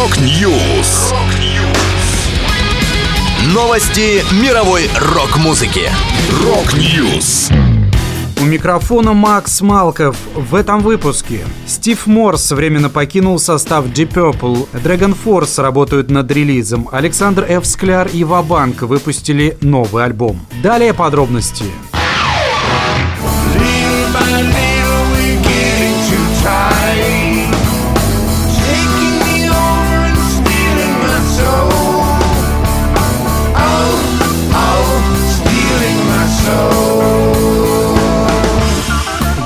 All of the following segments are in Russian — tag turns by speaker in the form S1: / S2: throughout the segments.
S1: Rock News. Новости мировой рок-музыки. Rock News.
S2: У микрофона Макс Малков. В этом выпуске Стив Морс временно покинул состав Deep Purple. Dragon Force работают над релизом. Александр Ф. Скляр и Вабанк выпустили новый альбом. Далее подробности.
S3: Little by little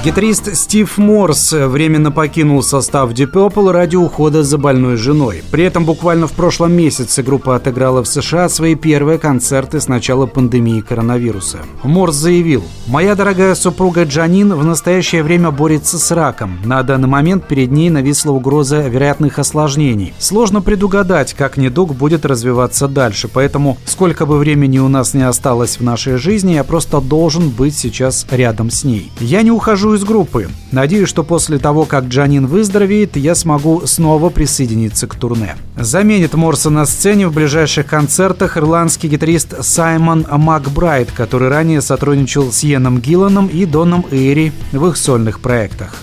S2: Гитарист Стив Морс временно покинул состав Deep Purple ради ухода за больной женой. При этом буквально в прошлом месяце группа отыграла в США свои первые концерты с начала пандемии коронавируса. Морс заявил, «Моя дорогая супруга Джанин в настоящее время борется с раком. На данный момент перед ней нависла угроза вероятных осложнений. Сложно предугадать, как недуг будет развиваться дальше, поэтому сколько бы времени у нас не осталось в нашей жизни, я просто должен быть сейчас рядом с ней. Я не ухожу из группы. Надеюсь, что после того, как Джанин выздоровеет, я смогу снова присоединиться к турне. Заменит Морса на сцене в ближайших концертах ирландский гитарист Саймон Макбрайт, который ранее сотрудничал с Йеном Гилланом и Доном Эйри в их сольных проектах.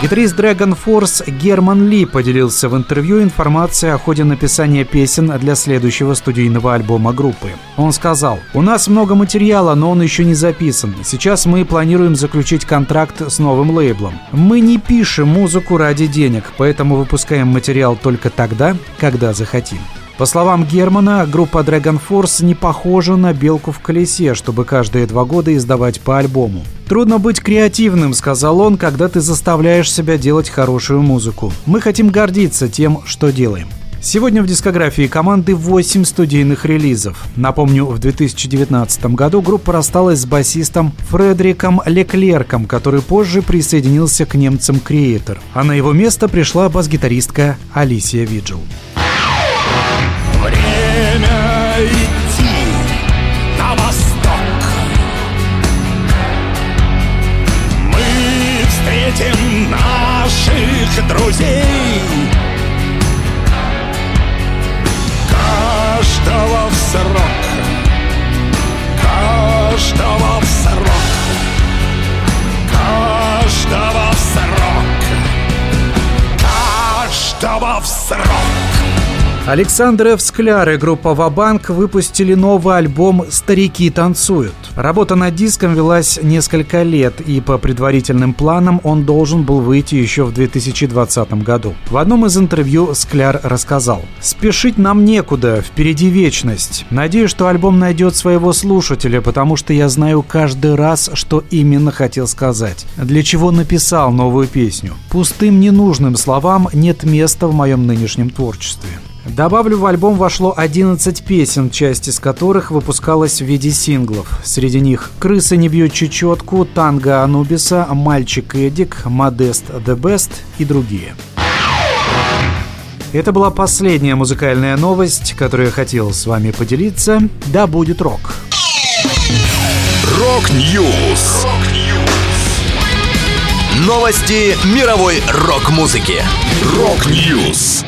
S2: Гитарист Dragon Force Герман Ли поделился в интервью информацией о ходе написания песен для следующего студийного альбома группы. Он сказал, «У нас много материала, но он еще не записан. Сейчас мы планируем заключить контракт с новым лейблом. Мы не пишем музыку ради денег, поэтому выпускаем материал только тогда, когда захотим». По словам Германа, группа Dragon Force не похожа на белку в колесе, чтобы каждые два года издавать по альбому. «Трудно быть креативным», — сказал он, «когда ты заставляешь себя делать хорошую музыку. Мы хотим гордиться тем, что делаем». Сегодня в дискографии команды 8 студийных релизов. Напомню, в 2019 году группа рассталась с басистом Фредериком Леклерком, который позже присоединился к немцам Creator, а на его место пришла бас-гитаристка Алисия Виджел.
S3: Время друзей. Каждого в срок. Каждого в срок. Каждого в срок. Каждого в срок.
S2: Александр. Скляр и группа Вабанк выпустили новый альбом «Старики танцуют». Работа над диском велась несколько лет, и по предварительным планам он должен был выйти еще в 2020 году. В одном из интервью Скляр рассказал «Спешить нам некуда, впереди вечность. Надеюсь, что альбом найдет своего слушателя, потому что я знаю каждый раз, что именно хотел сказать, для чего написал новую песню. Пустым ненужным словам нет места в моем нынешнем творчестве». Добавлю, в альбом вошло 11 песен, часть из которых выпускалась в виде синглов. Среди них «Крысы не бьют чечетку», «Танго Анубиса», «Мальчик Эдик», «Модест The Best» и другие. Это была последняя музыкальная новость, которую я хотел с вами поделиться. Да будет рок!
S1: Rock News. Новости мировой рок-музыки. Rock News.